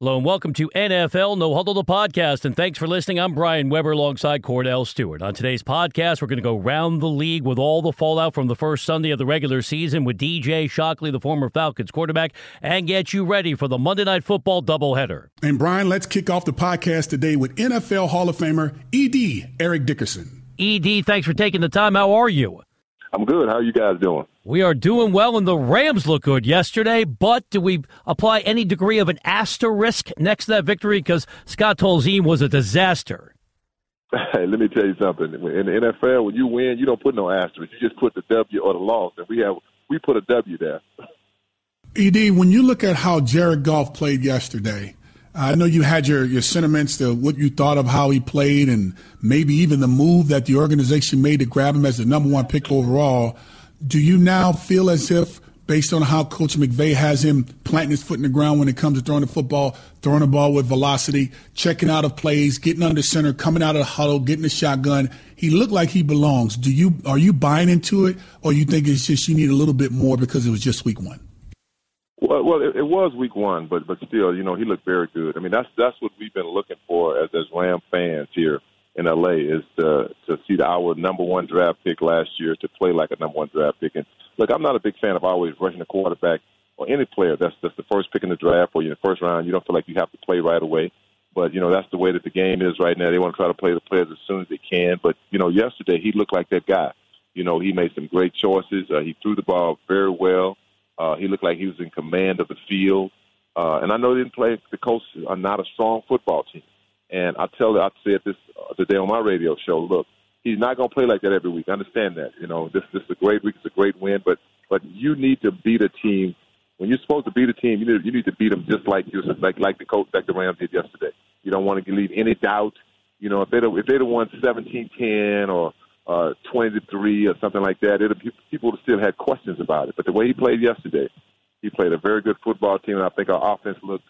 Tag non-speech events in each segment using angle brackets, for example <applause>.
Hello and welcome to NFL No Huddle, the podcast. And thanks for listening. I'm Brian Weber alongside Kordell Stewart. On today's podcast, we're going to go round the league with all the fallout from the first Sunday of the regular season with DJ Shockley, the former Falcons quarterback, and get you ready for the Monday Night Football doubleheader. And Brian, let's kick off the podcast today with NFL Hall of Famer ED Eric Dickerson. ED, thanks for taking the time. How are you? I'm good. How are you guys doing? We are doing well, and the Rams look good yesterday. But do we apply any degree of an asterisk next to that victory? Because Scott Tolzien was a disaster. <laughs> Hey, let me tell you something. In the NFL, when you win, you don't put no asterisk. You just put the W or the loss, and we have we put a W there. Ed, when you look at how Jared Goff played yesterday, I know you had your, your sentiments to what you thought of how he played and maybe even the move that the organization made to grab him as the number one pick overall. Do you now feel as if, based on how Coach McVay has him planting his foot in the ground when it comes to throwing the football, throwing the ball with velocity, checking out of plays, getting under center, coming out of the huddle, getting the shotgun, he looked like he belongs. Do you are you buying into it, or you think it's just you need a little bit more because it was just week one? Well, well, it, it was week one, but but still, you know, he looked very good. I mean, that's that's what we've been looking for as as Ram fans here in LA is to to see the, our number one draft pick last year to play like a number one draft pick. And look, I'm not a big fan of always rushing the quarterback or any player that's that's the first pick in the draft or in the first round. You don't feel like you have to play right away. But you know that's the way that the game is right now. They want to try to play the players as soon as they can. But you know, yesterday he looked like that guy. You know, he made some great choices. Uh, he threw the ball very well. Uh, he looked like he was in command of the field. Uh, and I know they didn't play. The Colts are not a strong football team. And I tell, I said this today on my radio show. Look, he's not going to play like that every week. I understand that. You know, this this is a great week. It's a great win. But but you need to beat a team when you're supposed to beat a team. You need you need to beat them just like you like like the coach like the Rams did yesterday. You don't want to leave any doubt. You know, if they if they'd have won 17-10 or uh, 20 to 3 or something like that, it'd, people still had questions about it. But the way he played yesterday, he played a very good football team, and I think our offense looked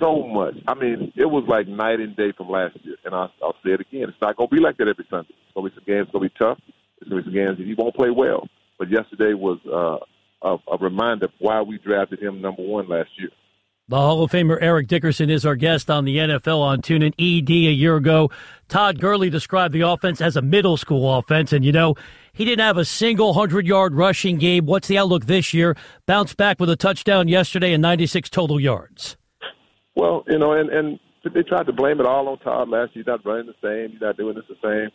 so much. I mean, it was like night and day from last year. And I'll, I'll say it again: it's not going to be like that every Sunday. It's going to be some games going to be tough. It's going to be some games that he won't play well. But yesterday was uh, a, a reminder of why we drafted him number one last year. The Hall of Famer Eric Dickerson is our guest on the NFL on TuneIn ED a year ago. Todd Gurley described the offense as a middle school offense, and you know, he didn't have a single 100 yard rushing game. What's the outlook this year? Bounced back with a touchdown yesterday and 96 total yards. Well, you know, and, and they tried to blame it all on Todd last year. He's not running the same, he's not doing this the same.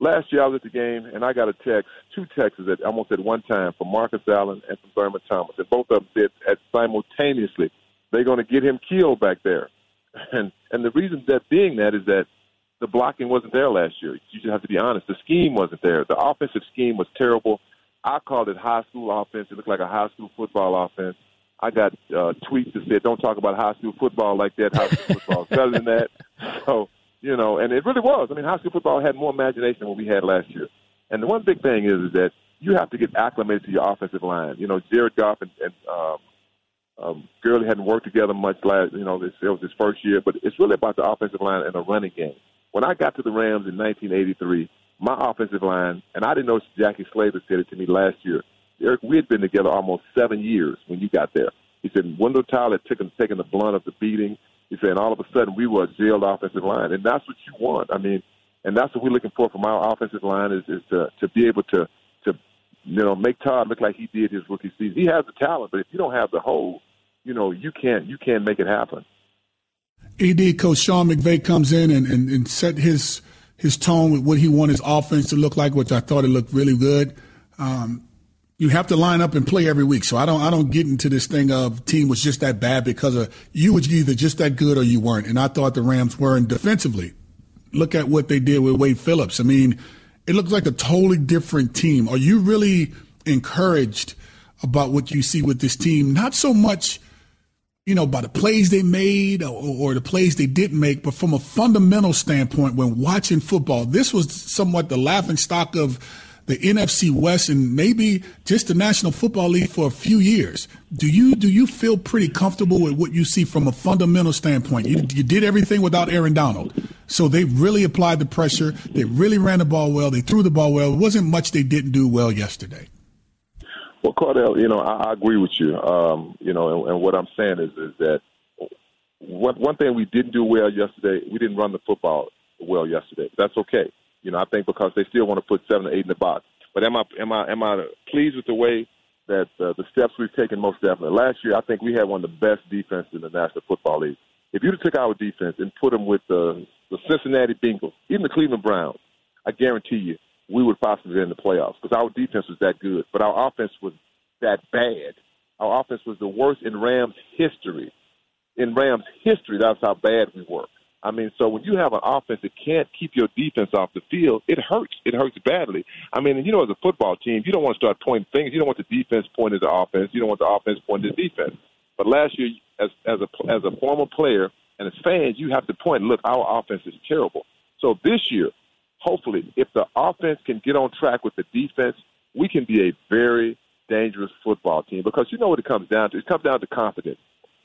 Last year I was at the game and I got a text, two texts at almost at one time from Marcus Allen and from Thurman Thomas, and both of them said at simultaneously they're going to get him killed back there, <laughs> and and the reason that being that is that the blocking wasn't there last year. You just have to be honest. The scheme wasn't there. The offensive scheme was terrible. I called it high school offense. It looked like a high school football offense. I got uh, tweets that said, "Don't talk about high school football like that. High school football is better than that." <laughs> So you know, and it really was. I mean, high school football had more imagination than what we had last year. And the one big thing is, is that you have to get acclimated to your offensive line. You know, Jared Goff and, and um, um, Gurley hadn't worked together much last. You know, this it was his first year, but it's really about the offensive line and the running game. When I got to the Rams in 1983, my offensive line, and I didn't know Jackie Slater said it to me last year. Eric, we had been together almost seven years when you got there. He said Wendell Tyler had taken, taken the blunt of the beating. He said, and all of a sudden we were a jailed offensive line, and that's what you want. I mean, and that's what we're looking for from our offensive line is, is to to be able to to you know make Todd look like he did his rookie season. He has the talent, but if you don't have the hole, you know you can't you can't make it happen. ED coach Sean McVay comes in and, and, and set his his tone with what he wanted his offense to look like, which I thought it looked really good. Um, you have to line up and play every week. So I don't I don't get into this thing of team was just that bad because of you was either just that good or you weren't. And I thought the Rams were not defensively. Look at what they did with Wade Phillips. I mean, it looks like a totally different team. Are you really encouraged about what you see with this team? Not so much, you know, by the plays they made or, or the plays they didn't make, but from a fundamental standpoint, when watching football, this was somewhat the laughing stock of the NFC West and maybe just the National Football League for a few years. Do you do you feel pretty comfortable with what you see from a fundamental standpoint? You, you did everything without Aaron Donald, so they really applied the pressure. They really ran the ball well. They threw the ball well. It wasn't much they didn't do well yesterday. Well, Kordell, you know, I, I agree with you. Um, you know, and, and what I'm saying is, is that one, one thing we didn't do well yesterday, we didn't run the football well yesterday. That's okay. You know, I think because they still want to put seven or eight in the box. But am I am I am I pleased with the way that uh, the steps we've taken? Most definitely. Last year, I think we had one of the best defenses in the National Football League. If you'd took our defense and put them with the the Cincinnati Bengals, even the Cleveland Browns, I guarantee you we would possibly be in the playoffs because our defense was that good, but our offense was that bad. Our offense was the worst in Rams history. In Rams history, that's how bad we were. I mean, so when you have an offense that can't keep your defense off the field, it hurts. It hurts badly. I mean, you know, as a football team, you don't want to start pointing fingers. You don't want the defense pointing the offense. You don't want the offense pointing the defense. But last year, as as a as a former player and as fans, you have to point. Look, our offense is terrible. So this year, hopefully, if the offense can get on track with the defense, we can be a very dangerous football team. Because you know what it comes down to? It comes down to confidence.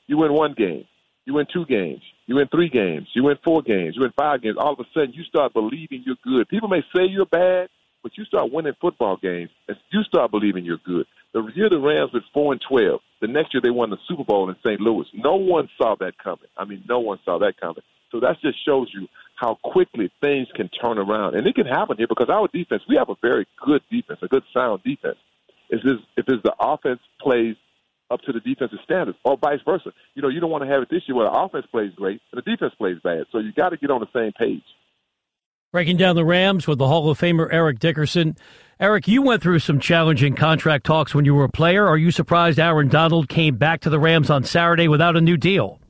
You win one game, you win two games, you win three games, you win four games, you win five games. All of a sudden, you start believing you're good. People may say you're bad, but you start winning football games, and you start believing you're good. The year the Rams were four and twelve, the next year they won the Super Bowl in St. Louis. No one saw that coming. I mean, no one saw that coming. So that just shows you how quickly things can turn around, and it can happen here because our defense. We have a very good defense, a good sound defense. Is this if it's the offense plays up to the defensive standards, or vice versa. You know, you don't want to have it this year where the offense plays great and the defense plays bad. So you got to get on the same page. Breaking down the Rams with the Hall of Famer Eric Dickerson. Eric, you went through some challenging contract talks when you were a player. Are you surprised Aaron Donald came back to the Rams on Saturday without a new deal?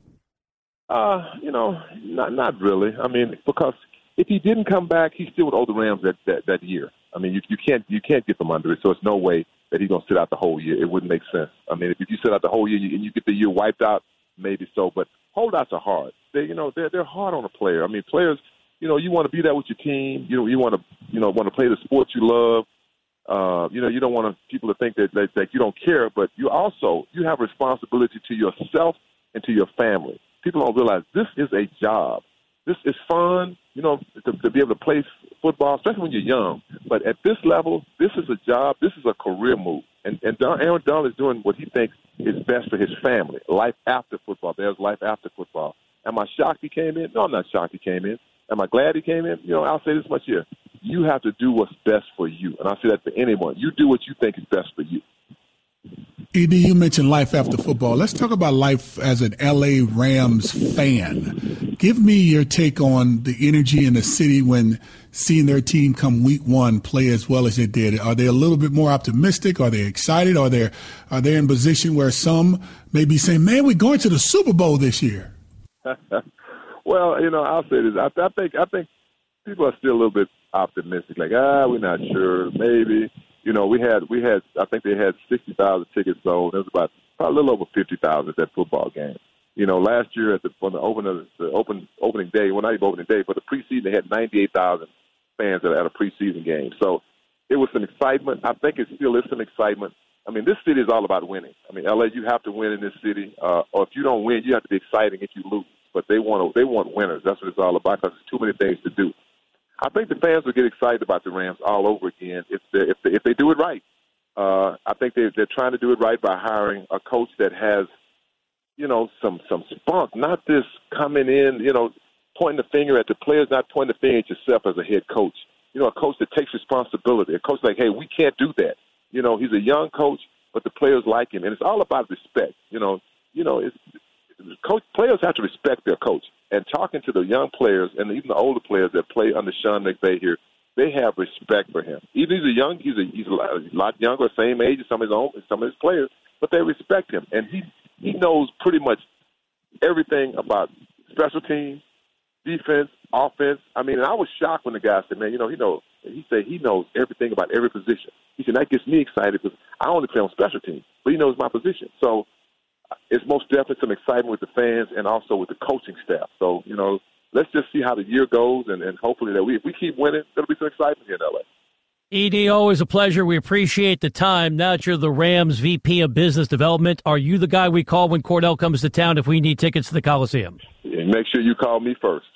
Uh, you know, not not really. I mean, because if he didn't come back, he still would owe the Rams that that, that year. I mean, you you can't you can't get them under it. So it's no way that he's going to sit out the whole year. It wouldn't make sense. I mean, if you sit out the whole year and you get the year wiped out, maybe so. But holdouts are hard. They, you know, they're they're hard on a player. I mean, players, you know, you want to be there with your team. You know, you want to, you know, want to play the sports you love. Uh, you know, you don't want to, people to think that, that that you don't care, but you also you have responsibility to yourself and to your family. People don't realize this is a job this is fun, you know, to, to be able to play football, especially when you're young. But at this level, this is a job. This is a career move. And, and Don, Aaron Donald is doing what he thinks is best for his family. Life after football. There's life after football. Am I shocked he came in? No, I'm not shocked he came in. Am I glad he came in? You know, I'll say this much here. You have to do what's best for you. And I say that to anyone. You do what you think is best for you. Ed, you mentioned life after football. Let's talk about life as an LA Rams fan. Give me your take on the energy in the city when seeing their team come week one play as well as they did. Are they a little bit more optimistic? Are they excited? Are they are they in position where some may be saying, "Man, we're going to the Super Bowl this year"? <laughs> well, you know, I'll say this. I, I think I think people are still a little bit optimistic. Like, ah, we're not sure, maybe you know, we had we had I think they had sixty thousand tickets sold. It was about probably a little over fifty thousand at that football game. You know, last year at the on the open the open opening day, well not even opening day, but the preseason they had ninety eight thousand fans at, at a preseason game. So it was some excitement. I think it still is some excitement. I mean, this city is all about winning. I mean, LA, you have to win in this city, uh, or if you don't win, you have to be exciting if you lose. But they want to, they want winners. That's what it's all about because there's too many things to do. I think the fans will get excited about the Rams all over again if they, if they, if they do it right. Uh, I think they, they're trying to do it right by hiring a coach that has, you know, some some spunk, not this coming in, you know, pointing the finger at the players, not pointing the finger at yourself as a head coach. You know, a coach that takes responsibility. A coach like, hey, we can't do that. You know, he's a young coach, but the players like him, and it's all about respect. You know, you know, it's coach players have to respect their coach. And talking to the young players and even the older players that play under Sean McVay here, they have respect for him. Even he's a young, he's a he's a lot younger, same age as some of his own, some of his players, but they respect him, and he he knows pretty much everything about special teams, defense, offense. I mean, and I was shocked when the guy said, "Man, you know, he knows." He said he knows everything about every position. He said that gets me excited because I only play on special teams, but he knows my position. So it's most definitely some excitement with the fans and also with the coaching staff. So, you know, let's just see how the year goes, and, and hopefully that we if we keep winning, there'll be some excitement here in LA. Ed, always a pleasure. We appreciate the time. Now that you're the Rams VP of Business Development, are you the guy we call when Kordell comes to town if we need tickets to the Coliseum? Yeah, make sure you call me first.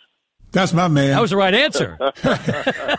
That's my man. That was the right answer. <laughs>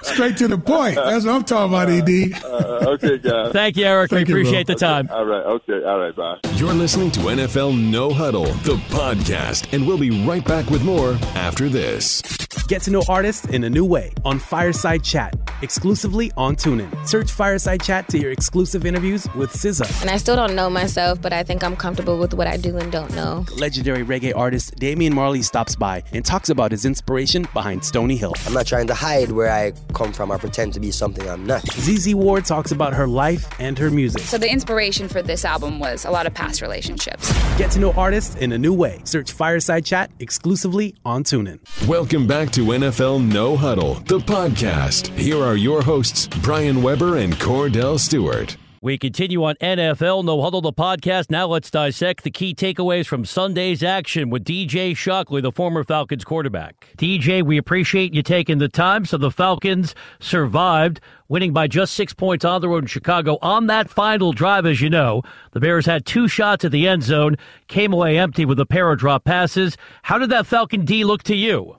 Straight to the point. That's what I'm talking about, Ed. Uh, okay, guys. Thank you, Eric. Thank we appreciate you, the time. Okay. All right. Okay. All right. Bye. You're listening to NFL No Huddle, the podcast, and we'll be right back with more after this. Get to know artists in a new way on Fireside Chat, exclusively on TuneIn. Search Fireside Chat to hear exclusive interviews with SZA. And I still don't know myself, but I think I'm comfortable with what I do and don't know. Legendary reggae artist Damian Marley stops by and talks about his inspiration behind Stony Hill. I'm not trying to hide where I come from or pretend to be something I'm not. ZZ Ward talks about her life and her music. So the inspiration for this album was a lot of past relationships. Get to know artists in a new way. Search Fireside Chat exclusively on TuneIn. Welcome back to NFL No Huddle, the podcast. Here are your hosts, Brian Weber and Kordell Stewart. We continue on NFL No Huddle, the podcast. Now let's dissect the key takeaways from Sunday's action with DJ Shockley, the former Falcons quarterback. DJ, we appreciate you taking the time. So the Falcons survived, winning by just six points on the road in Chicago. On that final drive, as you know, the Bears had two shots at the end zone, came away empty with a pair of drop passes. How did that Falcon D look to you?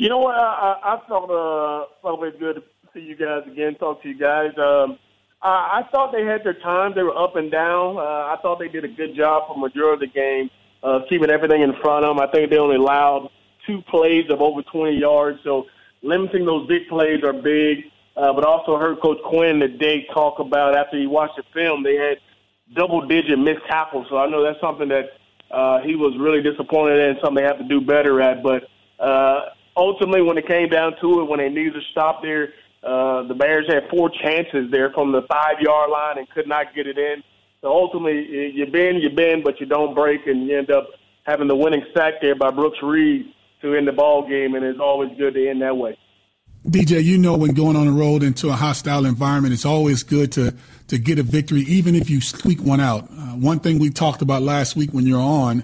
You know what? I, I, I felt uh, felt it good to see you guys again, talk to you guys. Um, uh, I thought they had their times. They were up and down. Uh, I thought they did a good job for majority of the game, uh, keeping everything in front of them. I think they only allowed two plays of over 20 yards, so limiting those big plays are big. Uh, but also heard Coach Quinn today talk about after he watched the film, they had double-digit missed tackles. So I know that's something that uh, he was really disappointed in, something they have to do better at. But uh, ultimately, when it came down to it, when they needed to stop there, uh, the Bears had four chances there from the five yard line and could not get it in. So ultimately, you bend, you bend, but you don't break, and you end up having the winning sack there by Brooks Reed to end the ball game, and it's always good to end that way. DJ, you know when going on the road into a hostile environment, it's always good to to get a victory, even if you squeak one out. Uh, one thing we talked about last week when you're on,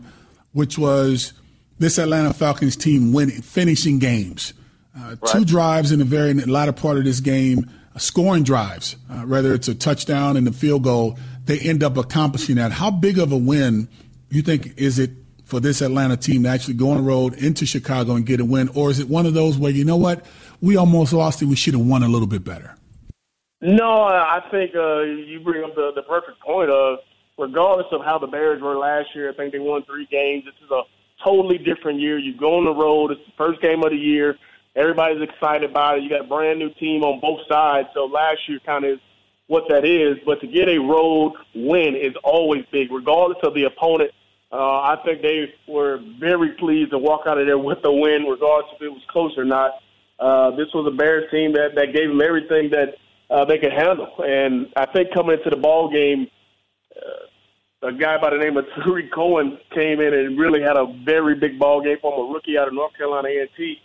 which was this Atlanta Falcons team winning, finishing games. Uh, right. Two drives in the very latter part of this game, uh, scoring drives, uh, whether it's a touchdown and the field goal, they end up accomplishing that. How big of a win you think is it for this Atlanta team to actually go on the road into Chicago and get a win, or is it one of those where you know what, we almost lost it, we should have won a little bit better? No, I think uh, you bring up the, the perfect point of regardless of how the Bears were last year, I think they won three games. This is a totally different year. You go on the road. It's the first game of the year. Everybody's excited about it. You got a brand new team on both sides. So last year kind of is what that is. But to get a road win is always big, regardless of the opponent. Uh, I think they were very pleased to walk out of there with a win, regardless if it was close or not. Uh, this was a Bears team that, that gave them everything that uh, they could handle. And I think coming into the ball game, uh, a guy by the name of Tarik Cohen came in and really had a very big ball game from a rookie out of North Carolina A&T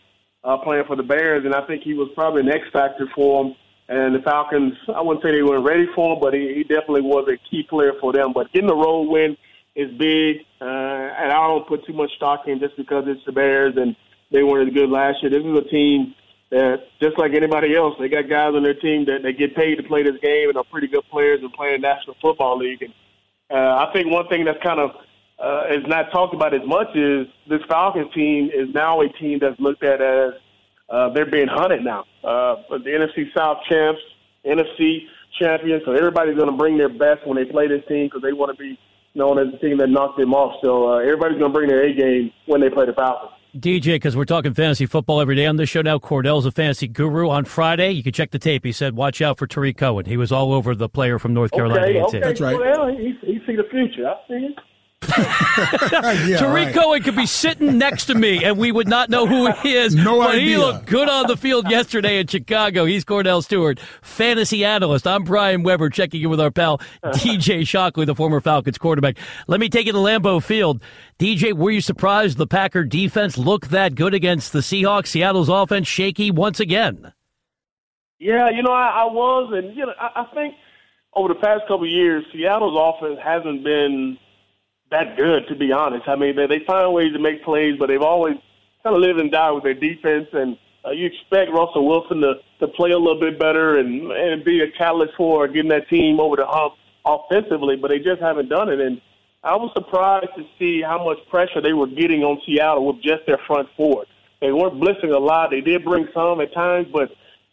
uh, playing for the Bears, and I think he was probably an X factor for them. And the Falcons, I wouldn't say they weren't ready for him, but he, he definitely was a key player for them. But getting the road win is big, uh, and I don't put too much stock in just because it's the Bears and they weren't as good last year. This is a team that, just like anybody else, they got guys on their team that they get paid to play this game and are pretty good players and play in National Football League. And uh, I think one thing that's kind of uh, is not talked about as much is this Falcons team is now a team that's looked at as uh, they're being hunted now. Uh, the NFC South champs, NFC champions, so everybody's going to bring their best when they play this team because they want to be known as the team that knocked them off. So uh, everybody's going to bring their A game when they play the Falcons. DJ, because we're talking fantasy football every day on this show now. Kordell's a fantasy guru. On Friday, you can check the tape. He said, "Watch out for Tarik Cohen." He was all over the player from North Carolina. Okay, okay. That's right. Well, he, he see the future. I see it. <laughs> yeah, Tarik right. Cohen could be sitting next to me, and we would not know who he is. No but idea. he looked good on the field yesterday in Chicago. He's Kordell Stewart, fantasy analyst. I'm Brian Weber, checking in with our pal <laughs> DJ Shockley, the former Falcons quarterback. Let me take you to Lambeau Field. DJ, were you surprised the Packer defense looked that good against the Seahawks? Seattle's offense shaky once again. Yeah, you know, I, I was, and you know, I, I think over the past couple of years, Seattle's offense hasn't been that good, to be honest. I mean, they, they find ways to make plays, but they've always kind of lived and died with their defense. And uh, you expect Russell Wilson to, to play a little bit better and, and be a catalyst for getting that team over the hump offensively, but they just haven't done it. And I was surprised to see how much pressure they were getting on Seattle with just their front four. They weren't blitzing a lot. They did bring some at times, but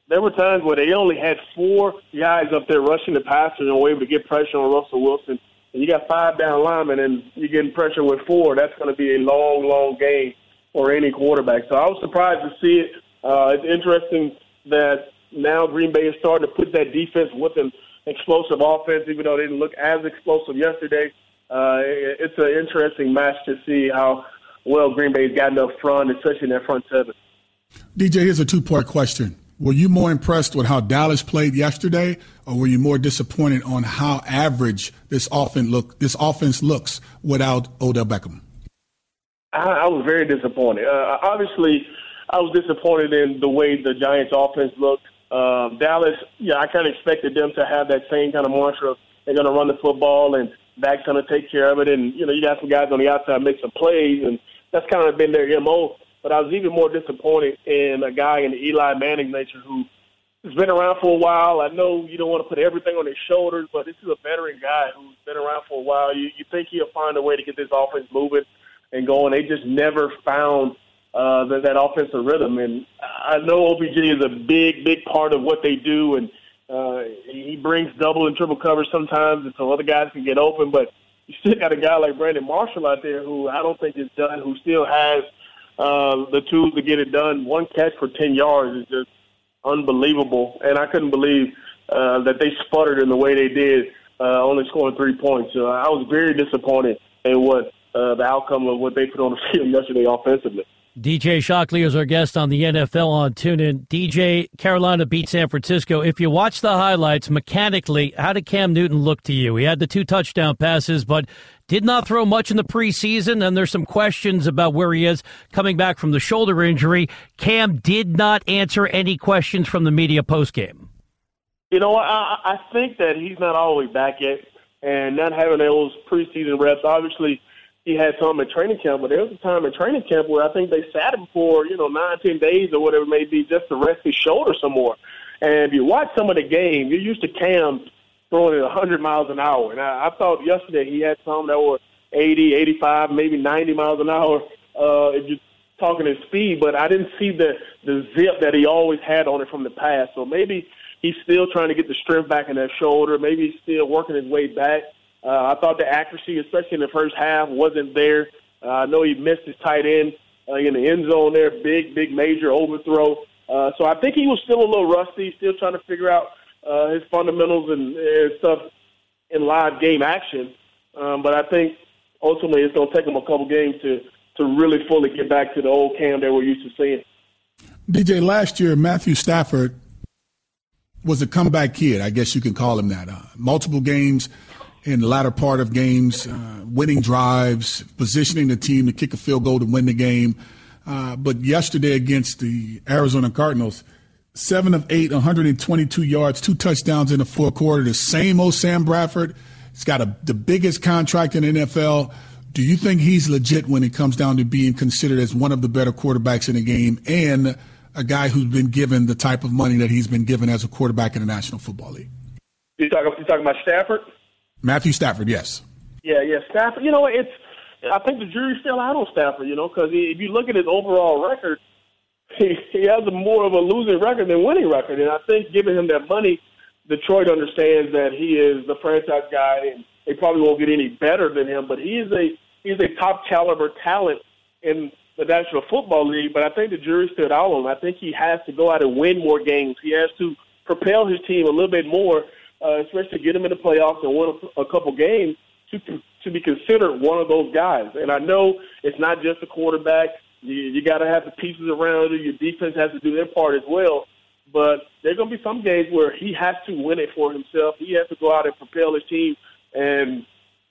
there were times where they only had four guys up there rushing the passer and were able to get pressure on Russell Wilson. You got five down linemen and you're getting pressure with four. That's going to be a long, long game for any quarterback. So I was surprised to see it. Uh, it's interesting that now Green Bay is starting to put that defense with an explosive offense, even though they didn't look as explosive yesterday. Uh, it's an interesting match to see how well Green Bay's gotten up front, especially in their front seven. DJ, here's a two part question. Were you more impressed with how Dallas played yesterday, or were you more disappointed on how average this offense look this offense looks without Odell Beckham? I, I was very disappointed. Uh, obviously, I was disappointed in the way the Giants' offense looked. Uh, Dallas, yeah, I kind of expected them to have that same kind of mantra. They're going to run the football, and Dak's going to take care of it. And you know, you got some guys on the outside make some plays, and that's kind of been their mo. But I was even more disappointed in a guy in the Eli Manning nature who has been around for a while. I know you don't want to put everything on his shoulders, but this is a veteran guy who's been around for a while. You, you think he'll find a way to get this offense moving and going. They just never found uh, that, that offensive rhythm. And I know OBJ is a big, big part of what they do, and uh, he brings double and triple coverage sometimes, so other guys can get open. But you still got a guy like Brandon Marshall out there who I don't think is done, who still has uh, the tools to get it done. One catch for 10 yards is just unbelievable. And I couldn't believe uh, that they sputtered in the way they did, uh, only scoring three points. So I was very disappointed in what uh, the outcome of what they put on the <laughs> field yesterday offensively. DJ Shockley is our guest on the NFL on TuneIn. DJ, Carolina beat San Francisco. If you watch the highlights mechanically, how did Cam Newton look to you? He had the two touchdown passes, but did not throw much in the preseason, and there's some questions about where he is coming back from the shoulder injury. Cam did not answer any questions from the media postgame. You know, I, I think that he's not all the way back yet, and not having those preseason reps, obviously – he had some in training camp, but there was a time in training camp where I think they sat him for, you know, nine, ten days or whatever it may be just to rest his shoulder some more. And if you watch some of the game, you're used to Cam throwing it 100 miles an hour. And I, I thought yesterday he had some that were 80, 85, maybe 90 miles an hour uh, if talking his speed, but I didn't see the, the zip that he always had on it from the past. So maybe he's still trying to get the strength back in that shoulder. Maybe he's still working his way back. Uh, I thought the accuracy, especially in the first half, wasn't there. Uh, I know he missed his tight end uh, in the end zone there, big, big, major overthrow. Uh, so I think he was still a little rusty, still trying to figure out uh, his fundamentals and, and stuff in live game action. Um, but I think ultimately it's going to take him a couple games to to really fully get back to the old Cam that we're used to seeing. DJ, last year Matthew Stafford was a comeback kid. I guess you can call him that. Uh, multiple games in the latter part of games, uh, winning drives, positioning the team to kick a field goal to win the game. Uh, but yesterday against the Arizona Cardinals, seven of eight, 122 yards, two touchdowns in the fourth quarter. The same old Sam Bradford. He's got a, the biggest contract in the NFL. Do you think he's legit when it comes down to being considered as one of the better quarterbacks in the game and a guy who's been given the type of money that he's been given as a quarterback in the National Football League? You talking, you talking about Stafford? Matthew Stafford, yes. Yeah, yeah, Stafford. You know, it's. I think the jury's still out on Stafford. You know, because if you look at his overall record, <laughs> he, has a more of a losing record than winning record, and I think giving him that money, Detroit understands that he is the franchise guy, and they probably won't get any better than him. But he is a he's a top caliber talent in the National Football League. But I think the jury's still out on him. I think he has to go out and win more games. He has to propel his team a little bit more uh, especially to get him in the playoffs and win a, a couple games to to be considered one of those guys. And I know it's not just the quarterback. You, you got to have the pieces around it. Your defense has to do their part as well. But there are going to be some games where he has to win it for himself. He has to go out and propel his team and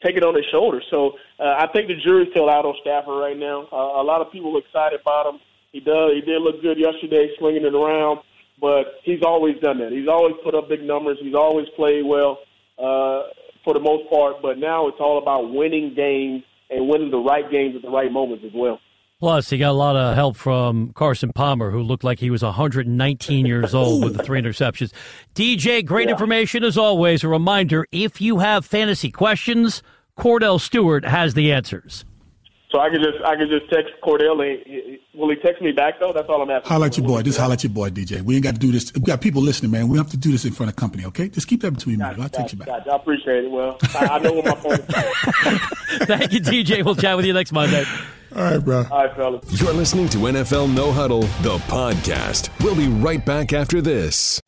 take it on his shoulders. So uh, I think the jury's still out on Stafford right now. Uh, a lot of people are excited about him. He does. He did look good yesterday, swinging it around but he's always done that. He's always put up big numbers. He's always played well uh, for the most part. But now it's all about winning games and winning the right games at the right moments as well. Plus, he got a lot of help from Carson Palmer, who looked like he was 119 years <laughs> old with the three interceptions. DJ, great yeah. information as always. A reminder if you have fantasy questions, Kordell Stewart has the answers. So I could just I could just text Kordell. And, will he text me back though? That's all I'm asking. Holla at your boy. Just holla at your boy, DJ. We ain't got to do this. We got people listening, man. We don't have to do this in front of company, okay? Just keep that between gotcha, me. I'll text you back. Gotcha. I appreciate it. Well, I, I know what my phone is. <laughs> Thank you, DJ. We'll chat with you next Monday. All right, bro. All right, fellas. You're listening to NFL No Huddle, the podcast. We'll be right back after this.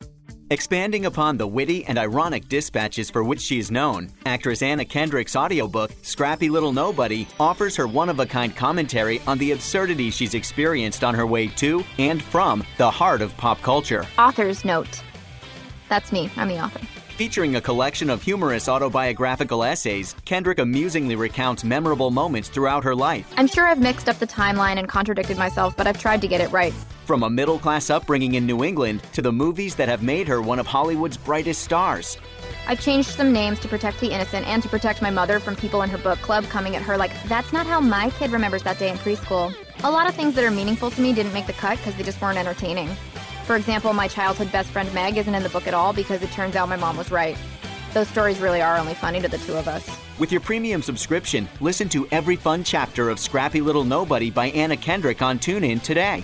Expanding upon the witty and ironic dispatches for which she is known, actress Anna Kendrick's audiobook, Scrappy Little Nobody, offers her one of a kind commentary on the absurdity she's experienced on her way to and from the heart of pop culture. Author's note. That's me. I'm the author. Featuring a collection of humorous autobiographical essays, Kendrick amusingly recounts memorable moments throughout her life. I'm sure I've mixed up the timeline and contradicted myself, but I've tried to get it right. From a middle class upbringing in New England to the movies that have made her one of Hollywood's brightest stars. I've changed some names to protect the innocent and to protect my mother from people in her book club coming at her like, that's not how my kid remembers that day in preschool. A lot of things that are meaningful to me didn't make the cut because they just weren't entertaining. For example, my childhood best friend Meg isn't in the book at all because it turns out my mom was right. Those stories really are only funny to the two of us. With your premium subscription, listen to every fun chapter of Scrappy Little Nobody by Anna Kendrick on TuneIn today.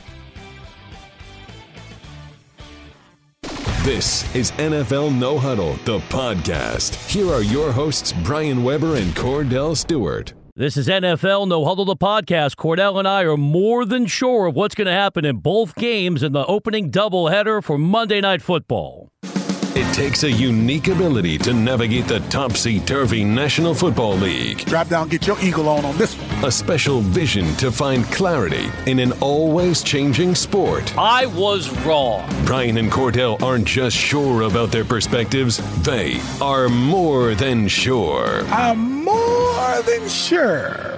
This is NFL No Huddle, the podcast. Here are your hosts, Brian Weber and Kordell Stewart. This is NFL No Huddle the podcast. Kordell and I are more than sure of what's going to happen in both games in the opening doubleheader for Monday Night Football. It takes a unique ability to navigate the topsy-turvy National Football League. Drop down, get your eagle on on this one. A special vision to find clarity in an always changing sport. I was wrong. Brian and Kordell aren't just sure about their perspectives, they are more than sure. I'm more than sure.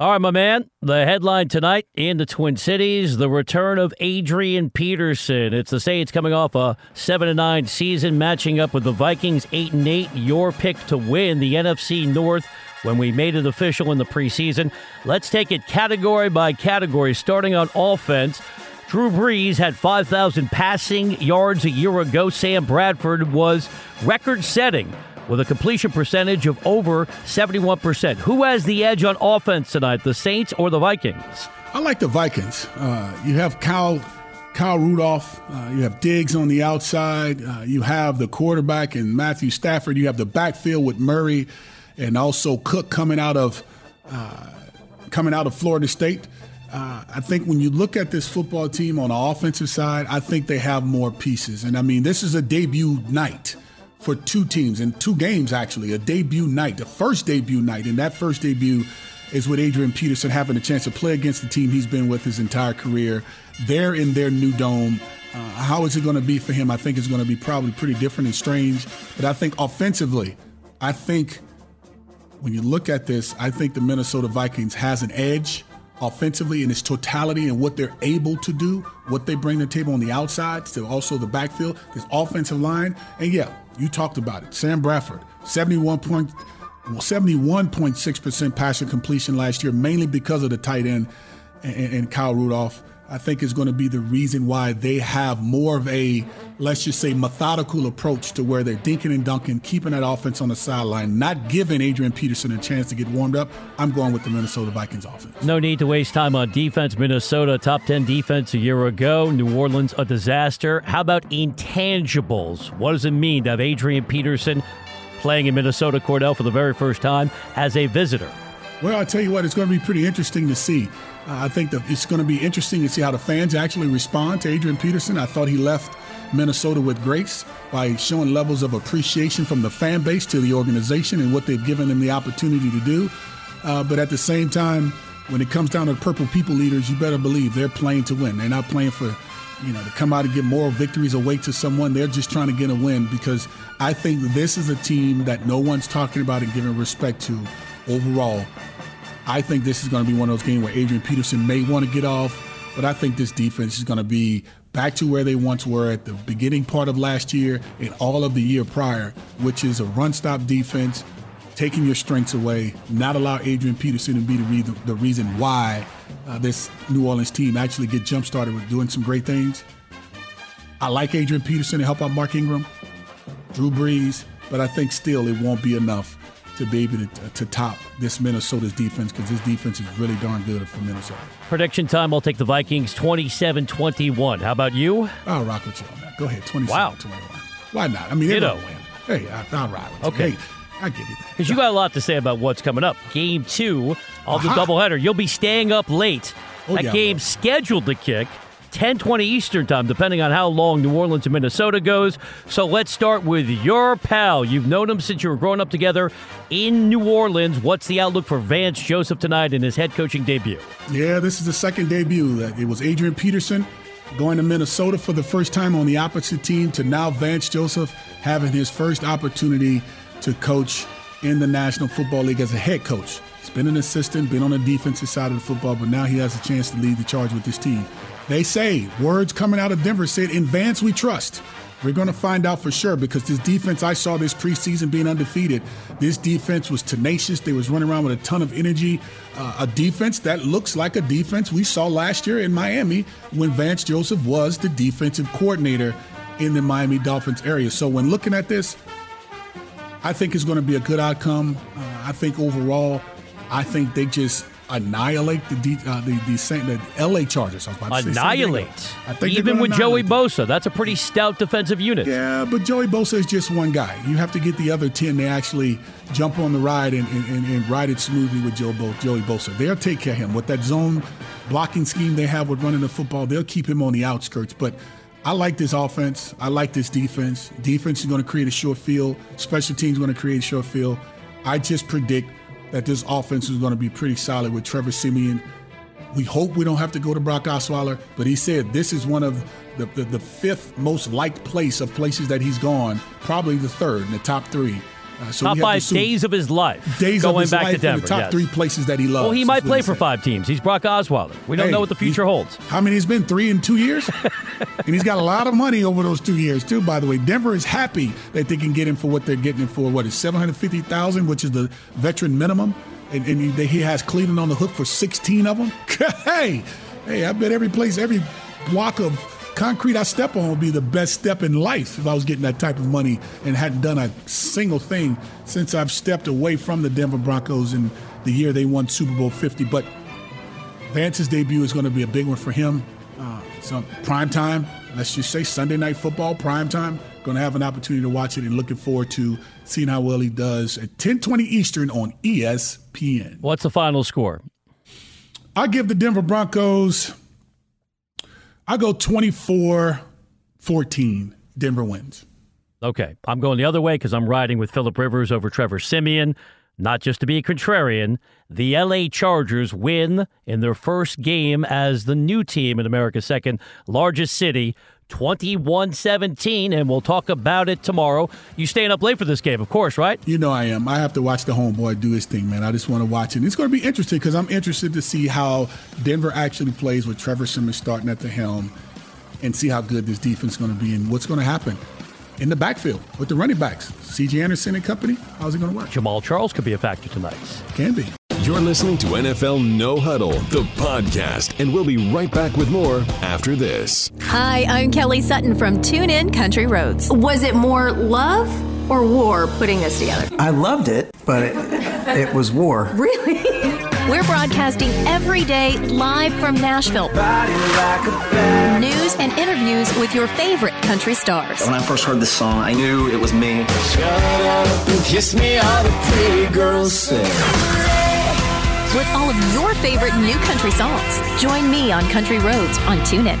All right, my man. The headline tonight in the Twin Cities: the return of Adrian Peterson. It's the Saints coming off a seven and nine season, matching up with the Vikings eight and eight. Your pick to win the NFC North when we made it official in the preseason. Let's take it category by category, starting on offense. Drew Brees had 5,000 passing yards a year ago. Sam Bradford was record setting with a completion percentage of over 71%. Who has the edge on offense tonight, the Saints or the Vikings? I like the Vikings. Uh, you have Kyle. Kyle Rudolph, uh, you have Diggs on the outside, uh, you have the quarterback and Matthew Stafford, you have the backfield with Murray and also Cook coming out of uh, coming out of Florida State. Uh, I think when you look at this football team on the offensive side, I think they have more pieces. And I mean, this is a debut night for two teams in two games, actually, a debut night, the first debut night. And that first debut is with Adrian Peterson having a chance to play against the team he's been with his entire career. They're in their new dome. Uh, how is it going to be for him? I think it's going to be probably pretty different and strange. But I think offensively, I think when you look at this, I think the Minnesota Vikings has an edge offensively in its totality and what they're able to do, what they bring to the table on the outside, to also the backfield, this offensive line. And yeah, you talked about it. Sam Bradford, 71 point, 71.6% passion completion last year, mainly because of the tight end and, and Kyle Rudolph. I think is going to be the reason why they have more of a, let's just say, methodical approach to where they're dinking and dunking, keeping that offense on the sideline, not giving Adrian Peterson a chance to get warmed up. I'm going with the Minnesota Vikings offense. No need to waste time on defense. Minnesota, top 10 defense a year ago. New Orleans, a disaster. How about intangibles? What does it mean to have Adrian Peterson playing in Minnesota Kordell for the very first time as a visitor? Well, I'll tell you what, it's going to be pretty interesting to see. I think that it's going to be interesting to see how the fans actually respond to Adrian Peterson. I thought he left Minnesota with grace by showing levels of appreciation from the fan base to the organization and what they've given him the opportunity to do. Uh, but at the same time, when it comes down to purple people leaders, you better believe they're playing to win. They're not playing for, you know, to come out and get moral victories away to someone. They're just trying to get a win because I think this is a team that no one's talking about and giving respect to overall I think this is going to be one of those games where Adrian Peterson may want to get off, but I think this defense is going to be back to where they once were at the beginning part of last year and all of the year prior, which is a run stop defense, taking your strengths away, not allow Adrian Peterson to be the, re- the reason why uh, this New Orleans team actually get jump started with doing some great things. I like Adrian Peterson to help out Mark Ingram, Drew Brees, but I think still it won't be enough to be able to, to top this Minnesota's defense because this defense is really darn good for Minnesota. Prediction time, I'll take the Vikings 27 21. How about you? I'll rock with you on that. Go ahead, 27 wow. 21. Why not? I mean, they're going to win. Hey, I, will ride with okay. you. Hey, I get it. Because you got a lot to say about what's coming up. Game two of the doubleheader. You'll be staying up late. Oh, that yeah, game's scheduled to kick 10:20 Eastern time, depending on how long New Orleans and Minnesota goes. So let's start with your pal. You've known him since you were growing up together in New Orleans. What's the outlook for Vance Joseph tonight in his head coaching debut? Yeah, this is the second debut. It was Adrian Peterson going to Minnesota for the first time on the opposite team to now Vance Joseph having his first opportunity to coach in the National Football League as a head coach. He's been an assistant, been on the defensive side of the football, but now he has a chance to lead the charge with this team. They say, words coming out of Denver said, in Vance we trust. We're going to find out for sure because this defense I saw this preseason being undefeated. This defense was tenacious. They was running around with a ton of energy. Uh, a defense that looks like a defense we saw last year in Miami when Vance Joseph was the defensive coordinator in the Miami Dolphins area. So when looking at this, I think it's going to be a good outcome. Uh, I think overall, I think they just annihilate the D, uh, the the, Saint, the L.A. Chargers. annihilate. I think even with Joey Bosa, that's a pretty stout defensive unit. Yeah, but Joey Bosa is just one guy. You have to get the other ten to actually jump on the ride and, and, and ride it smoothly with Joe Bo, Joey Bosa. They'll take care of him with that zone blocking scheme they have with running the football. They'll keep him on the outskirts, but. I like this offense. I like this defense. Defense is going to create a short field. Special teams going to create a short field. I just predict that this offense is going to be pretty solid with Trevor Siemian. We hope we don't have to go to Brock Osweiler, but he said this is one of the, the, the fifth most liked place of places that he's gone, probably the third in the top three. Uh, so top five days of his life. Days going his back life to Denver. the top yes. three places that he loves. Well, he might play for five teams. He's Brock Osweiler. We don't hey, know what the future he, holds. How many? He's been three in two years, <laughs> and he's got a lot of money over those two years too. By the way, Denver is happy that they can get him for what they're getting him for. What is seven hundred fifty thousand, which is the veteran minimum, and, and he, has Cleveland on the hook for sixteen of them. <laughs> hey, hey, I bet every place, every block of concrete I step on would be the best step in life if I was getting that type of money and hadn't done a single thing since I've stepped away from the Denver Broncos in the year they won Super Bowl 50. But Vance's debut is going to be a big one for him. Uh, so prime time, let's just say Sunday night football, prime time. Going to have an opportunity to watch it and looking forward to seeing how well he does at 10:20 Eastern on ESPN. What's the final score? I give the Denver Broncos I go 24 14. Denver wins. Okay. I'm going the other way because I'm riding with Philip Rivers over Trevor Siemian. Not just to be a contrarian, the LA Chargers win in their first game as the new team in America's second largest city, 21 17, and we'll talk about it tomorrow. You staying up late for this game, of course, right? You know I am. I have to watch the homeboy do his thing, man. I just want to watch it. It's going to be interesting because I'm interested to see how Denver actually plays with Trevor Simmons starting at the helm and see how good this defense is going to be and what's going to happen in the backfield with the running backs. CJ Anderson and company, how's it going to work? Jamaal Charles could be a factor tonight. Can be. You're listening to NFL No Huddle, the podcast, and we'll be right back with more after this. Hi, I'm Kelly Sutton from TuneIn Country Roads. Was it more love or war putting this together? I loved it, but it, it was war. <laughs> Really? We're broadcasting every day live from Nashville. Like News and interviews with your favorite country stars. when I first heard this song, I knew it was me. Shut up and kiss me, all the pretty girls say. With all of your favorite new country songs. Join me on Country Roads on TuneIn.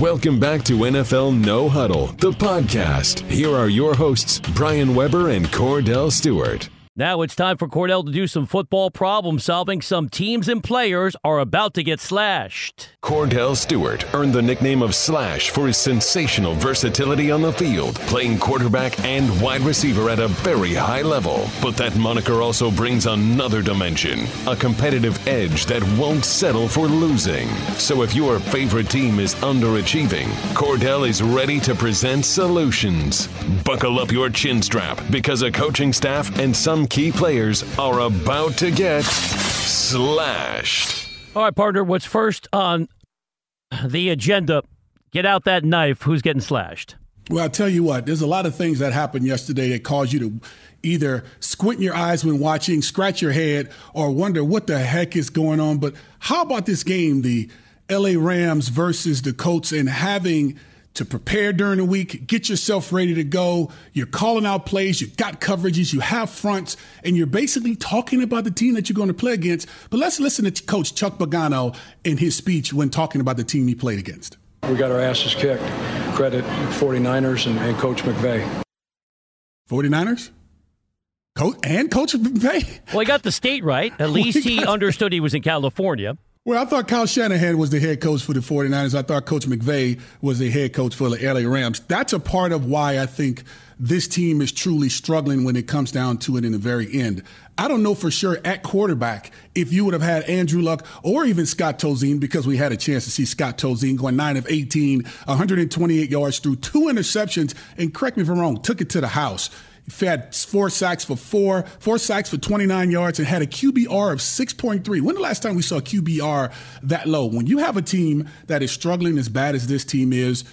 Welcome back to NFL No Huddle, the podcast. Here are your hosts, Brian Weber and Kordell Stewart. Now it's time for Kordell to do some football problem solving. Some teams and players are about to get slashed. Kordell Stewart earned the nickname of Slash for his sensational versatility on the field, playing quarterback and wide receiver at a very high level. But that moniker also brings another dimension a competitive edge that won't settle for losing. So if your favorite team is underachieving, Kordell is ready to present solutions. Buckle up your chin strap because a coaching staff and some key players are about to get slashed. All right, partner, what's first on the agenda? Get out that knife. Who's getting slashed? Well, I'll tell you what, there's a lot of things that happened yesterday that caused you to either squint your eyes when watching, scratch your head, or wonder what the heck is going on. But how about this game, the LA Rams versus the Colts, and having to prepare during the week, get yourself ready to go. You're calling out plays, you've got coverages, you have fronts, and you're basically talking about the team that you're going to play against. But let's listen to Coach Chuck Pagano in his speech when talking about the team he played against. We got our asses kicked. Credit 49ers and, and Coach McVay. 49ers? Coach and Coach McVay? Well, he got the state right. At <laughs> least he understood he was in California. Well, I thought Kyle Shanahan was the head coach for the 49ers. I thought Coach McVay was the head coach for the LA Rams. That's a part of why I think this team is truly struggling when it comes down to it in the very end. I don't know for sure at quarterback if you would have had Andrew Luck or even Scott Tolzien because we had a chance to see Scott Tolzien going 9 of 18, 128 yards through two interceptions, and correct me if I'm wrong, took it to the house. He had four sacks for four, four sacks for 29 yards, and had a QBR of 6.3. When the last time we saw QBR that low? When you have a team that is struggling as bad as this team is,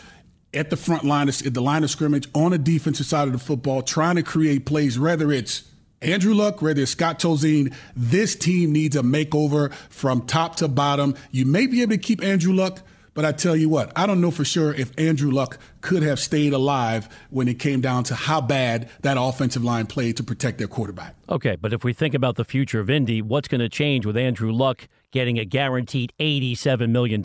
at the front line, at the line of scrimmage, on the defensive side of the football, trying to create plays, whether it's Andrew Luck, whether it's Scott Tolzien, this team needs a makeover from top to bottom. You may be able to keep Andrew Luck, but I tell you what, I don't know for sure if Andrew Luck could have stayed alive when it came down to how bad that offensive line played to protect their quarterback. Okay, but if we think about the future of Indy, what's going to change with Andrew Luck getting a guaranteed $87 million?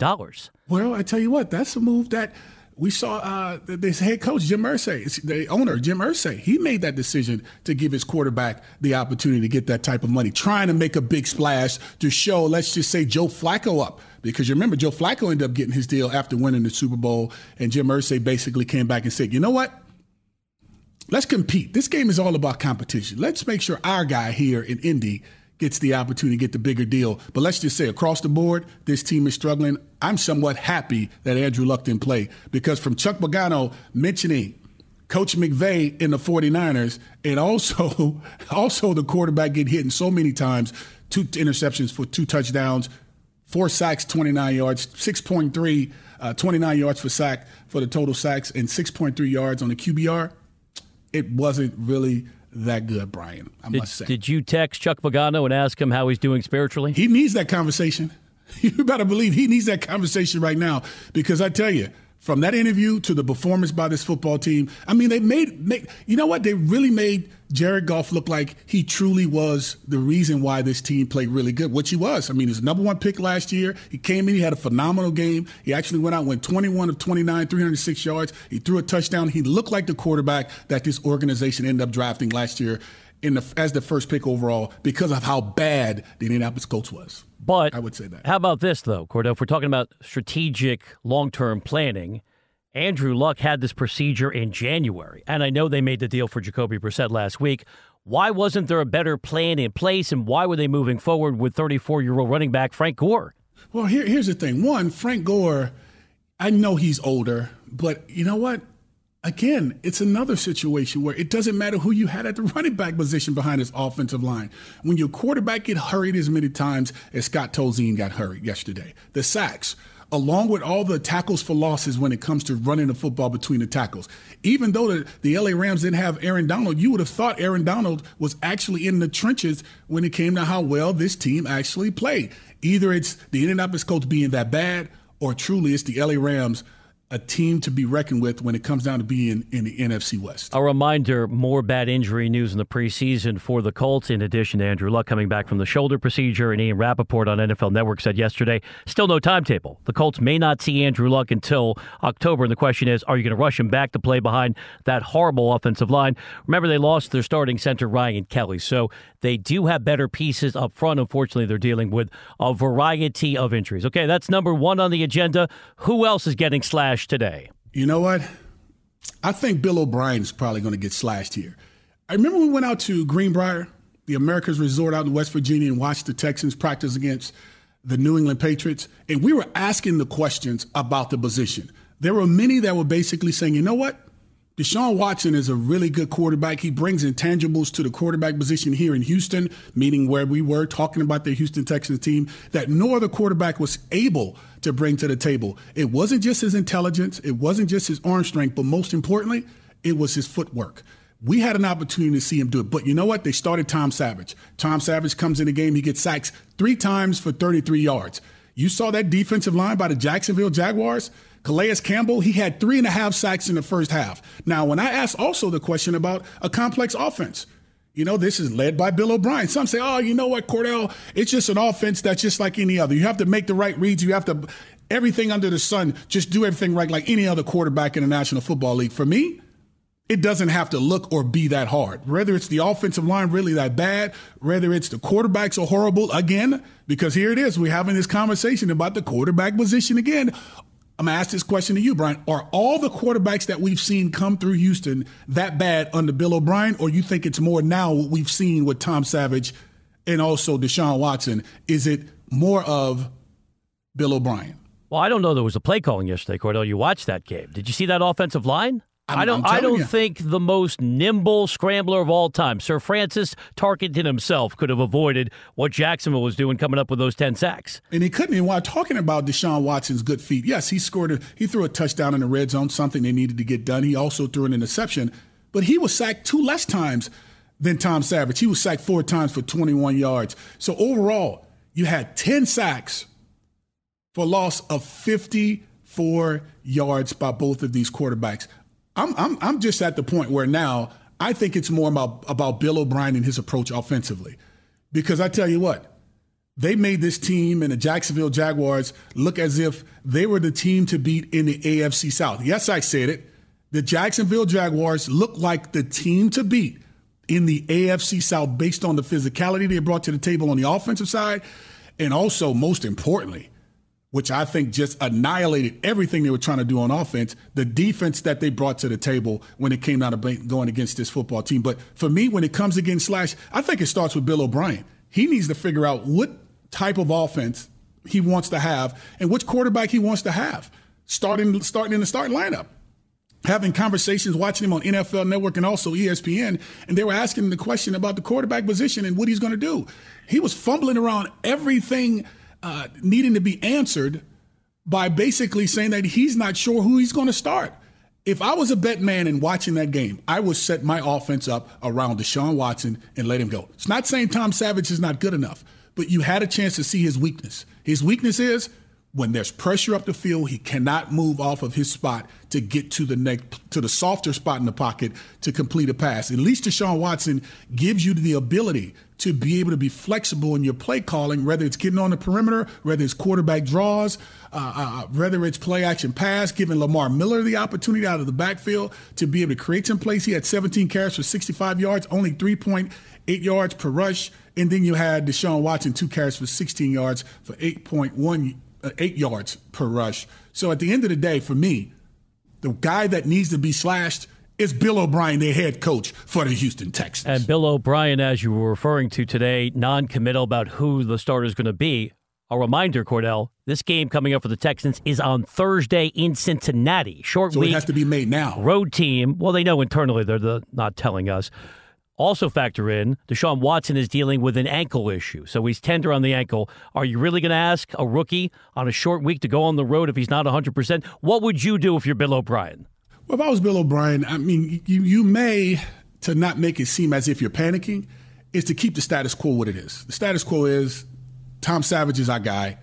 Well, I tell you what, that's a move that we saw uh, this head coach Jim Irsay, the owner Jim Irsay. He made that decision to give his quarterback the opportunity to get that type of money, trying to make a big splash to show, let's just say, Joe Flacco up. Because you remember, Joe Flacco ended up getting his deal after winning the Super Bowl, and Jim Irsay basically came back and said, "You know what? Let's compete. This game is all about competition. Let's make sure our guy here in Indy." Gets the opportunity to get the bigger deal. But let's just say across the board, this team is struggling. I'm somewhat happy that Andrew Luck didn't play because from Chuck Pagano mentioning Coach McVay in the 49ers and also <laughs> also the quarterback getting hit so many times, two interceptions for two touchdowns, four sacks, 29 yards, 6.3, uh, 29 yards for sack for the total sacks, and 6.3 yards on the QBR. It wasn't really that good, Brian. I did, must say. Did you text Chuck Pagano and ask him how he's doing spiritually? He needs that conversation. <laughs> You better believe he needs that conversation right now because I tell you, from that interview to the performance by this football team, I mean, they made, made you know what? They really made Jared Goff look like he truly was the reason why this team played really good, which he was. I mean, his number one pick last year. He came in, he had a phenomenal game. He actually went out went 21 of 29, 306 yards. He threw a touchdown. He looked like the quarterback that this organization ended up drafting last year in the, as the first pick overall because of how bad the Indianapolis Colts was. But I would say that. How about this, though, Kordell? If we're talking about strategic long term planning, Andrew Luck had this procedure in January, and I know they made the deal for Jacoby Brissett last week. Why wasn't there a better plan in place, and why were they moving forward with 34 year old running back Frank Gore? Well, here, here's the thing. One, Frank Gore, I know he's older, but you know what? Again, it's another situation where it doesn't matter who you had at the <laughs> running back position behind his offensive line. When your quarterback get hurried as many times as Scott Tolzien got hurried yesterday, the sacks, along with all the tackles for losses when it comes to running the football between the tackles. Even though the, the LA Rams didn't have Aaron Donald, you would have thought Aaron Donald was actually in the trenches when it came to how well this team actually played. Either it's the Indianapolis Colts being that bad, or truly it's the LA Rams a team to be reckoned with when it comes down to being in the NFC West. A reminder more bad injury news in the preseason for the Colts, in addition to Andrew Luck coming back from the shoulder procedure. And Ian Rapoport on NFL Network said yesterday, still no timetable. The Colts may not see Andrew Luck until October. And the question is, are you going to rush him back to play behind that horrible offensive line? Remember, they lost their starting center, Ryan Kelly. So they do have better pieces up front. Unfortunately, they're dealing with a variety of injuries. Okay, that's number one on the agenda. Who else is getting slashed? Today? You know what? I think Bill O'Brien is probably going to get slashed here. I remember we went out to Greenbrier, the America's Resort out in West Virginia, and watched the Texans practice against the New England Patriots, and we were asking the questions about the position. There were many that were basically saying, you know what? Deshaun Watson is a really good quarterback. He brings intangibles to the quarterback position here in Houston, meaning where we were talking about the Houston Texans team that no other quarterback was able to bring to the table. It wasn't just his intelligence, it wasn't just his arm strength, but most importantly, it was his footwork. We had an opportunity to see him do it. But you know what? They started Tom Savage. Tom Savage comes in the game, he gets sacks three times for 33 yards. You saw that defensive line by the Jacksonville Jaguars. Calais Campbell, he had three and a half sacks in the first half. Now, when I asked also the question about a complex offense, you know, this is led by Bill O'Brien. Some say, oh, you know what, Kordell, it's just an offense that's just like any other. You have to make the right reads. You have to, everything under the sun, just do everything right like any other quarterback in the National Football League. For me, it doesn't have to look or be that hard. Whether it's the offensive line really that bad, whether it's the quarterbacks are horrible again, because here it is, we're having this conversation about the quarterback position again. I'm going to ask this question to you, Brian. Are all the quarterbacks that we've seen come through Houston that bad under Bill O'Brien, or you think it's more now what we've seen with Tom Savage and also Deshaun Watson? Is it more of Bill O'Brien? Well, I don't know. There was a play calling yesterday, Kordell. You watched that game. Did you see that offensive line? I'm, I don't. I don't you. think the most nimble scrambler of all time, Sir Francis Tarkenton himself, could have avoided what Jacksonville was doing, coming up with those ten sacks. And he couldn't. And while talking about Deshaun Watson's good feet, yes, he scored. A, he threw a touchdown in the red zone, something they needed to get done. He also threw an interception, but he was sacked two less times than Tom Savage. He was sacked four times for 21 yards. So overall, you had 10 sacks for a loss of 54 yards by both of these quarterbacks. I'm, I'm, I'm just at the point where now I think it's more about, about Bill O'Brien and his approach offensively. Because I tell you what, they made this team and the Jacksonville Jaguars look as if they were the team to beat in the AFC South. Yes, I said it. The Jacksonville Jaguars look like the team to beat in the AFC South based on the physicality they brought to the table on the offensive side. And also, most importantly, which I think just annihilated everything they were trying to do on offense, the defense that they brought to the table when it came down to going against this football team. But for me, when it comes against Slash, I think it starts with Bill O'Brien. He needs to figure out what type of offense he wants to have and which quarterback he wants to have starting starting in the starting lineup. Having conversations, watching him on NFL Network and also ESPN, and they were asking the question about the quarterback position and what he's going to do. He was fumbling around everything uh, needing to be answered by basically saying that he's not sure who he's going to start. If I was a bet man and watching that game, I would set my offense up around Deshaun Watson and let him go. It's not saying Tom Savage is not good enough, but you had a chance to see his weakness. His weakness is when there's pressure up the field, he cannot move off of his spot to get to the next to the softer spot in the pocket to complete a pass. At least Deshaun Watson gives you the ability to be able to be flexible in your play calling, whether it's getting on the perimeter, whether it's quarterback draws, uh, uh, whether it's play action pass, giving Lamar Miller the opportunity out of the backfield to be able to create some plays. He had 17 carries for 65 yards, only 3.8 yards per rush. And then you had Deshaun Watson, two carries for 16 yards for 8.1 uh, Uh, eight yards per rush. So at the end of the day, for me, the guy that needs to be slashed is Bill O'Brien, the head coach for the Houston Texans. And Bill O'Brien, as you were referring to today, non-committal about who the starter is going to be. A reminder, Kordell, this game coming up for the Texans is on Thursday in Cincinnati. Short so week. it has to be made now. Road team. Well, they know internally. They're the, not telling us. Also, factor in Deshaun Watson is dealing with an ankle issue, so he's tender on the ankle. Are you really going to ask a rookie on a short week to go on the road if he's not 100%? What would you do if you're Bill O'Brien? Well, if I was Bill O'Brien, I mean, you, you may, to not make it seem as if you're panicking, is to keep the status quo what it is. The status quo is Tom Savage is our guy.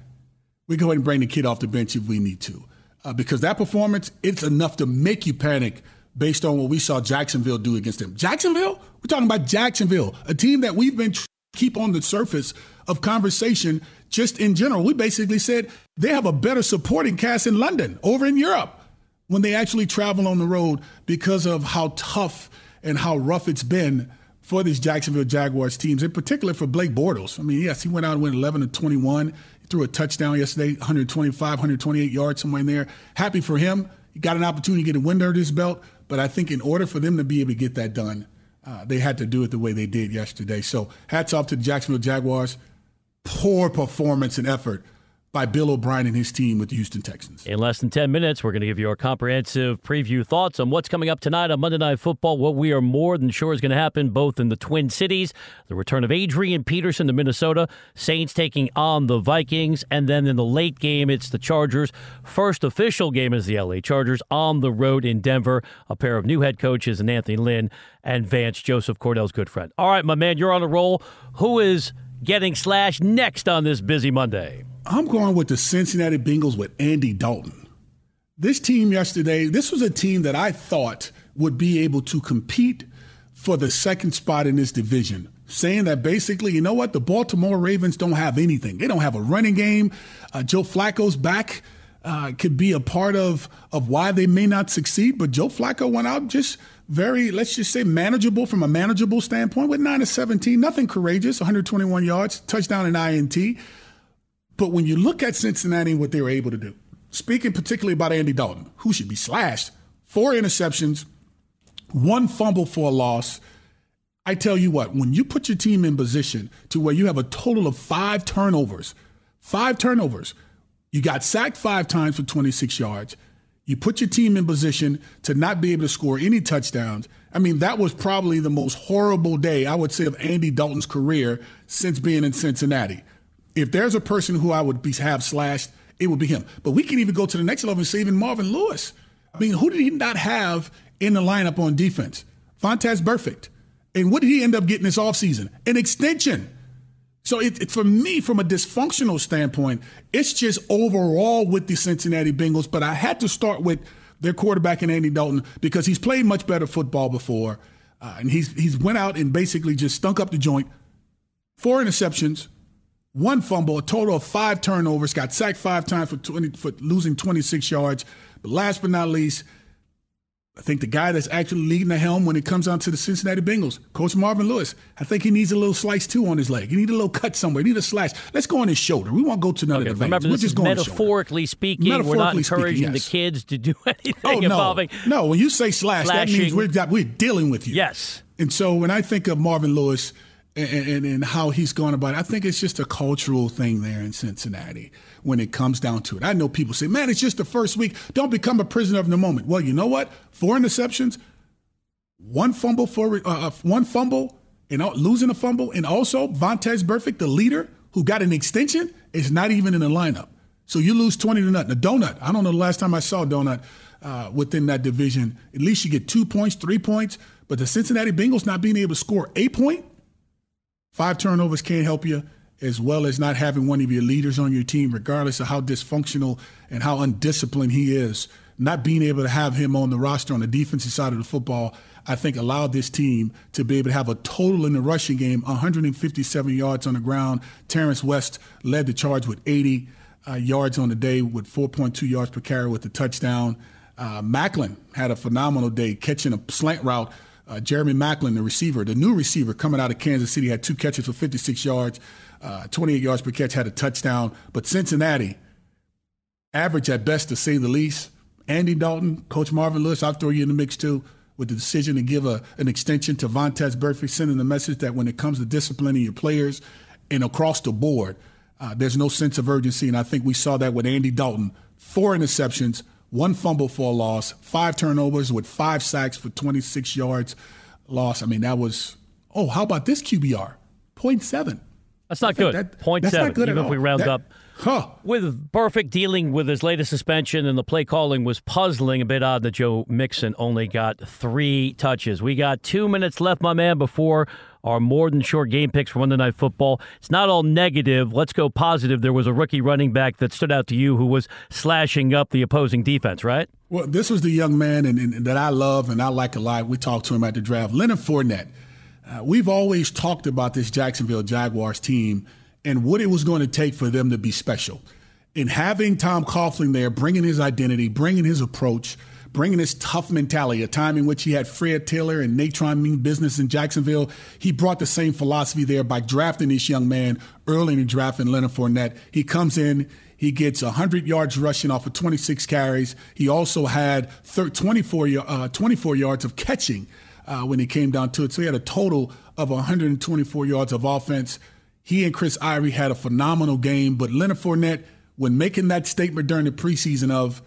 We go ahead and bring the kid off the bench if we need to. uh, because that performance, it's enough to make you panic based on what we saw Jacksonville do against them. Jacksonville? We're talking about Jacksonville, a team that we've been tr- keep on the surface of conversation just in general. We basically said they have a better supporting cast in London, over in Europe, when they actually travel on the road because of how tough and how rough it's been for these Jacksonville Jaguars teams, in particular for Blake Bortles. I mean, yes, he went out and went 11 to 21, he threw a touchdown yesterday, 125, 128 yards, somewhere in there. Happy for him. He got an opportunity to get a win under his belt, but I think in order for them to be able to get that done, uh, they had to do it the way they did yesterday. So hats off to the Jacksonville Jaguars. Poor performance and effort by Bill O'Brien and his team with the Houston Texans. In less than 10 minutes, we're going to give you our comprehensive preview thoughts on what's coming up tonight on Monday Night Football, what we are more than sure is going to happen both in the Twin Cities, the return of Adrian Peterson to Minnesota, Saints taking on the Vikings, and then in the late game, it's the Chargers. First official game is the LA Chargers on the road in Denver, a pair of new head coaches in Anthony Lynn and Vance Joseph, Kordell's good friend. All right, my man, you're on a roll. Who is getting slashed next on this busy Monday? I'm going with the Cincinnati Bengals with Andy Dalton. This team yesterday, this was a team that I thought would be able to compete for the second spot in this division. Saying that basically, you know what, the Baltimore Ravens don't have anything. They don't have a running game. Uh, Joe Flacco's back uh, could be a part of of why they may not succeed. But Joe Flacco went out just very, let's just say, manageable from a manageable standpoint with nine to seventeen, nothing courageous, 121 yards, touchdown and INT. But when you look at Cincinnati and what they were able to do, speaking particularly about Andy Dalton, who should be slashed, four interceptions, one fumble for a loss. I tell you what, when you put your team in position to where you have a total of five turnovers, five turnovers, you got sacked five times for 26 yards. You put your team in position to not be able to score any touchdowns. I mean, that was probably the most horrible day, I would say, of Andy Dalton's career since being in Cincinnati. If there's a person who I would be, have slashed, it would be him. But we can even go to the next level and say even Marvin Lewis. I mean, who did he not have in the lineup on defense? Vontaze Burfict. And what did he end up getting this offseason? An extension. So it, it, for me, from a dysfunctional standpoint, it's just overall with the Cincinnati Bengals. But I had to start with their quarterback in Andy Dalton because he's played much better football before, uh, and he's he's went out and basically just stunk up the joint. Four interceptions, one fumble, a total of five turnovers, got sacked five times for 20, for losing 26 yards. But last but not least, I think the guy that's actually leading the helm when it comes down to the Cincinnati Bengals, Coach Marvin Lewis, I think he needs a little slice too on his leg. He needs a little cut somewhere. He needs a slash. Let's go on his shoulder. We won't go to none okay, of the Remember, veins. this is metaphorically speaking. Metaphorically we're not encouraging speaking, yes. the kids to do <laughs> anything oh, no. involving. No, when you say slash, slashing. that means we're, we're dealing with you. Yes. And so when I think of Marvin Lewis and, and, and how he's gone about it, I think it's just a cultural thing there in Cincinnati when it comes down to it. I know people say, man, it's just the first week. Don't become a prisoner of the moment. Well, you know what? Four interceptions, one fumble for uh, one fumble, and losing a fumble, and also Vontaze Burfict, the leader who got an extension, is not even in the lineup. So you lose 20 to nothing. A donut. I don't know the last time I saw donut uh, within that division. At least you get two points, three points. But the Cincinnati Bengals not being able to score a point, five turnovers can't help you, as well as not having one of your leaders on your team, regardless of how dysfunctional and how undisciplined he is. Not being able to have him on the roster on the defensive side of the football, I think allowed this team to be able to have a total in the rushing game, 157 yards on the ground. Terrence West led the charge with 80 uh, yards on the day with 4.2 yards per carry with the touchdown. Uh, Maclin had a phenomenal day catching a slant route. Uh, Jeremy Maclin, the receiver, the new receiver coming out of Kansas City, had two catches for 56 yards, uh, 28 yards per catch, had a touchdown. But Cincinnati, average at best to say the least. Andy Dalton, Coach Marvin Lewis, I'll throw you in the mix too with the decision to give a, an extension to Vontaze Burfict, sending the message that when it comes to disciplining your players and across the board, uh, there's no sense of urgency. And I think we saw that with Andy Dalton. Four interceptions, one fumble for a loss, five turnovers with five sacks for 26 yards loss. I mean, that was, oh, how about this QBR? 0.7. That's not good. That, Point that's seven, not good even at if we round That- up. Huh. With Burfict dealing with his latest suspension and the play calling was puzzling, a bit odd that Joe Mixon only got three touches. We got two minutes left, my man, before our more than sure game picks for Monday Night Football. It's not all negative. Let's go positive. There was a rookie running back that stood out to you who was slashing up the opposing defense, right? Well, this was the young man and, and that I love and I like a lot. We talked to him at the draft, Leonard Fournette. Uh, we've always talked about this Jacksonville Jaguars team and what it was going to take for them to be special. In having Tom Coughlin there, bringing his identity, bringing his approach, bringing his tough mentality, a time in which he had Fred Taylor and Natrone mean business in Jacksonville, he brought the same philosophy there by drafting this young man early in the draft in Leonard Fournette. He comes in, he gets 100 yards rushing off of 26 carries. He also had 24, uh, 24 yards of catching uh, when he came down to it. So he had a total of 124 yards of offense. He and Chris Ivory had a phenomenal game, but Leonard Fournette, when making that statement during the preseason of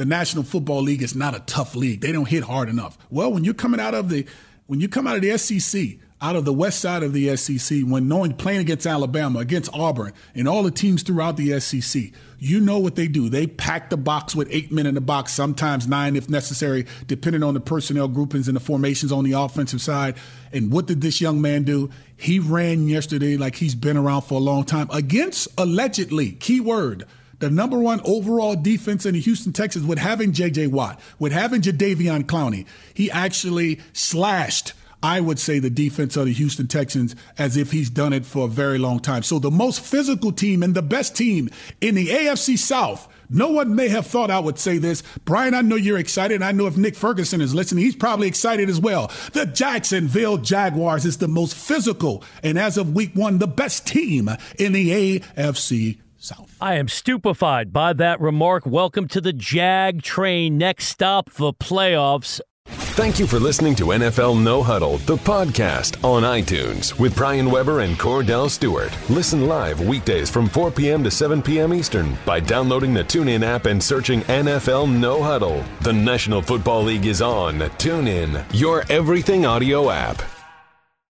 the National Football League is not a tough league, they don't hit hard enough. Well, when you're coming out of the when you come out of the SEC, out of the west side of the SEC when knowing playing against Alabama, against Auburn, and all the teams throughout the SEC. You know what they do. They pack the box with eight men in the box, sometimes nine if necessary, depending on the personnel groupings and the formations on the offensive side. And what did this young man do? He ran yesterday like he's been around for a long time against allegedly, key word, the number one overall defense in the Houston Texans with having J.J. Watt, with having Jadeveon Clowney. He actually slashed I would say the defense of the Houston Texans as if he's done it for a very long time. So the most physical team and the best team in the AFC South. No one may have thought I would say this. Brian, I know you're excited. I know if Nick Ferguson is listening, he's probably excited as well. The Jacksonville Jaguars is the most physical and as of week one, the best team in the AFC South. I am stupefied by that remark. Welcome to the Jag train. Next stop, the playoffs. Thank you for listening to NFL No Huddle, the podcast on iTunes with Brian Weber and Kordell Stewart. Listen live weekdays from 4 p.m. to 7 p.m. Eastern by downloading the TuneIn app and searching NFL No Huddle. The National Football League is on TuneIn, your everything audio app.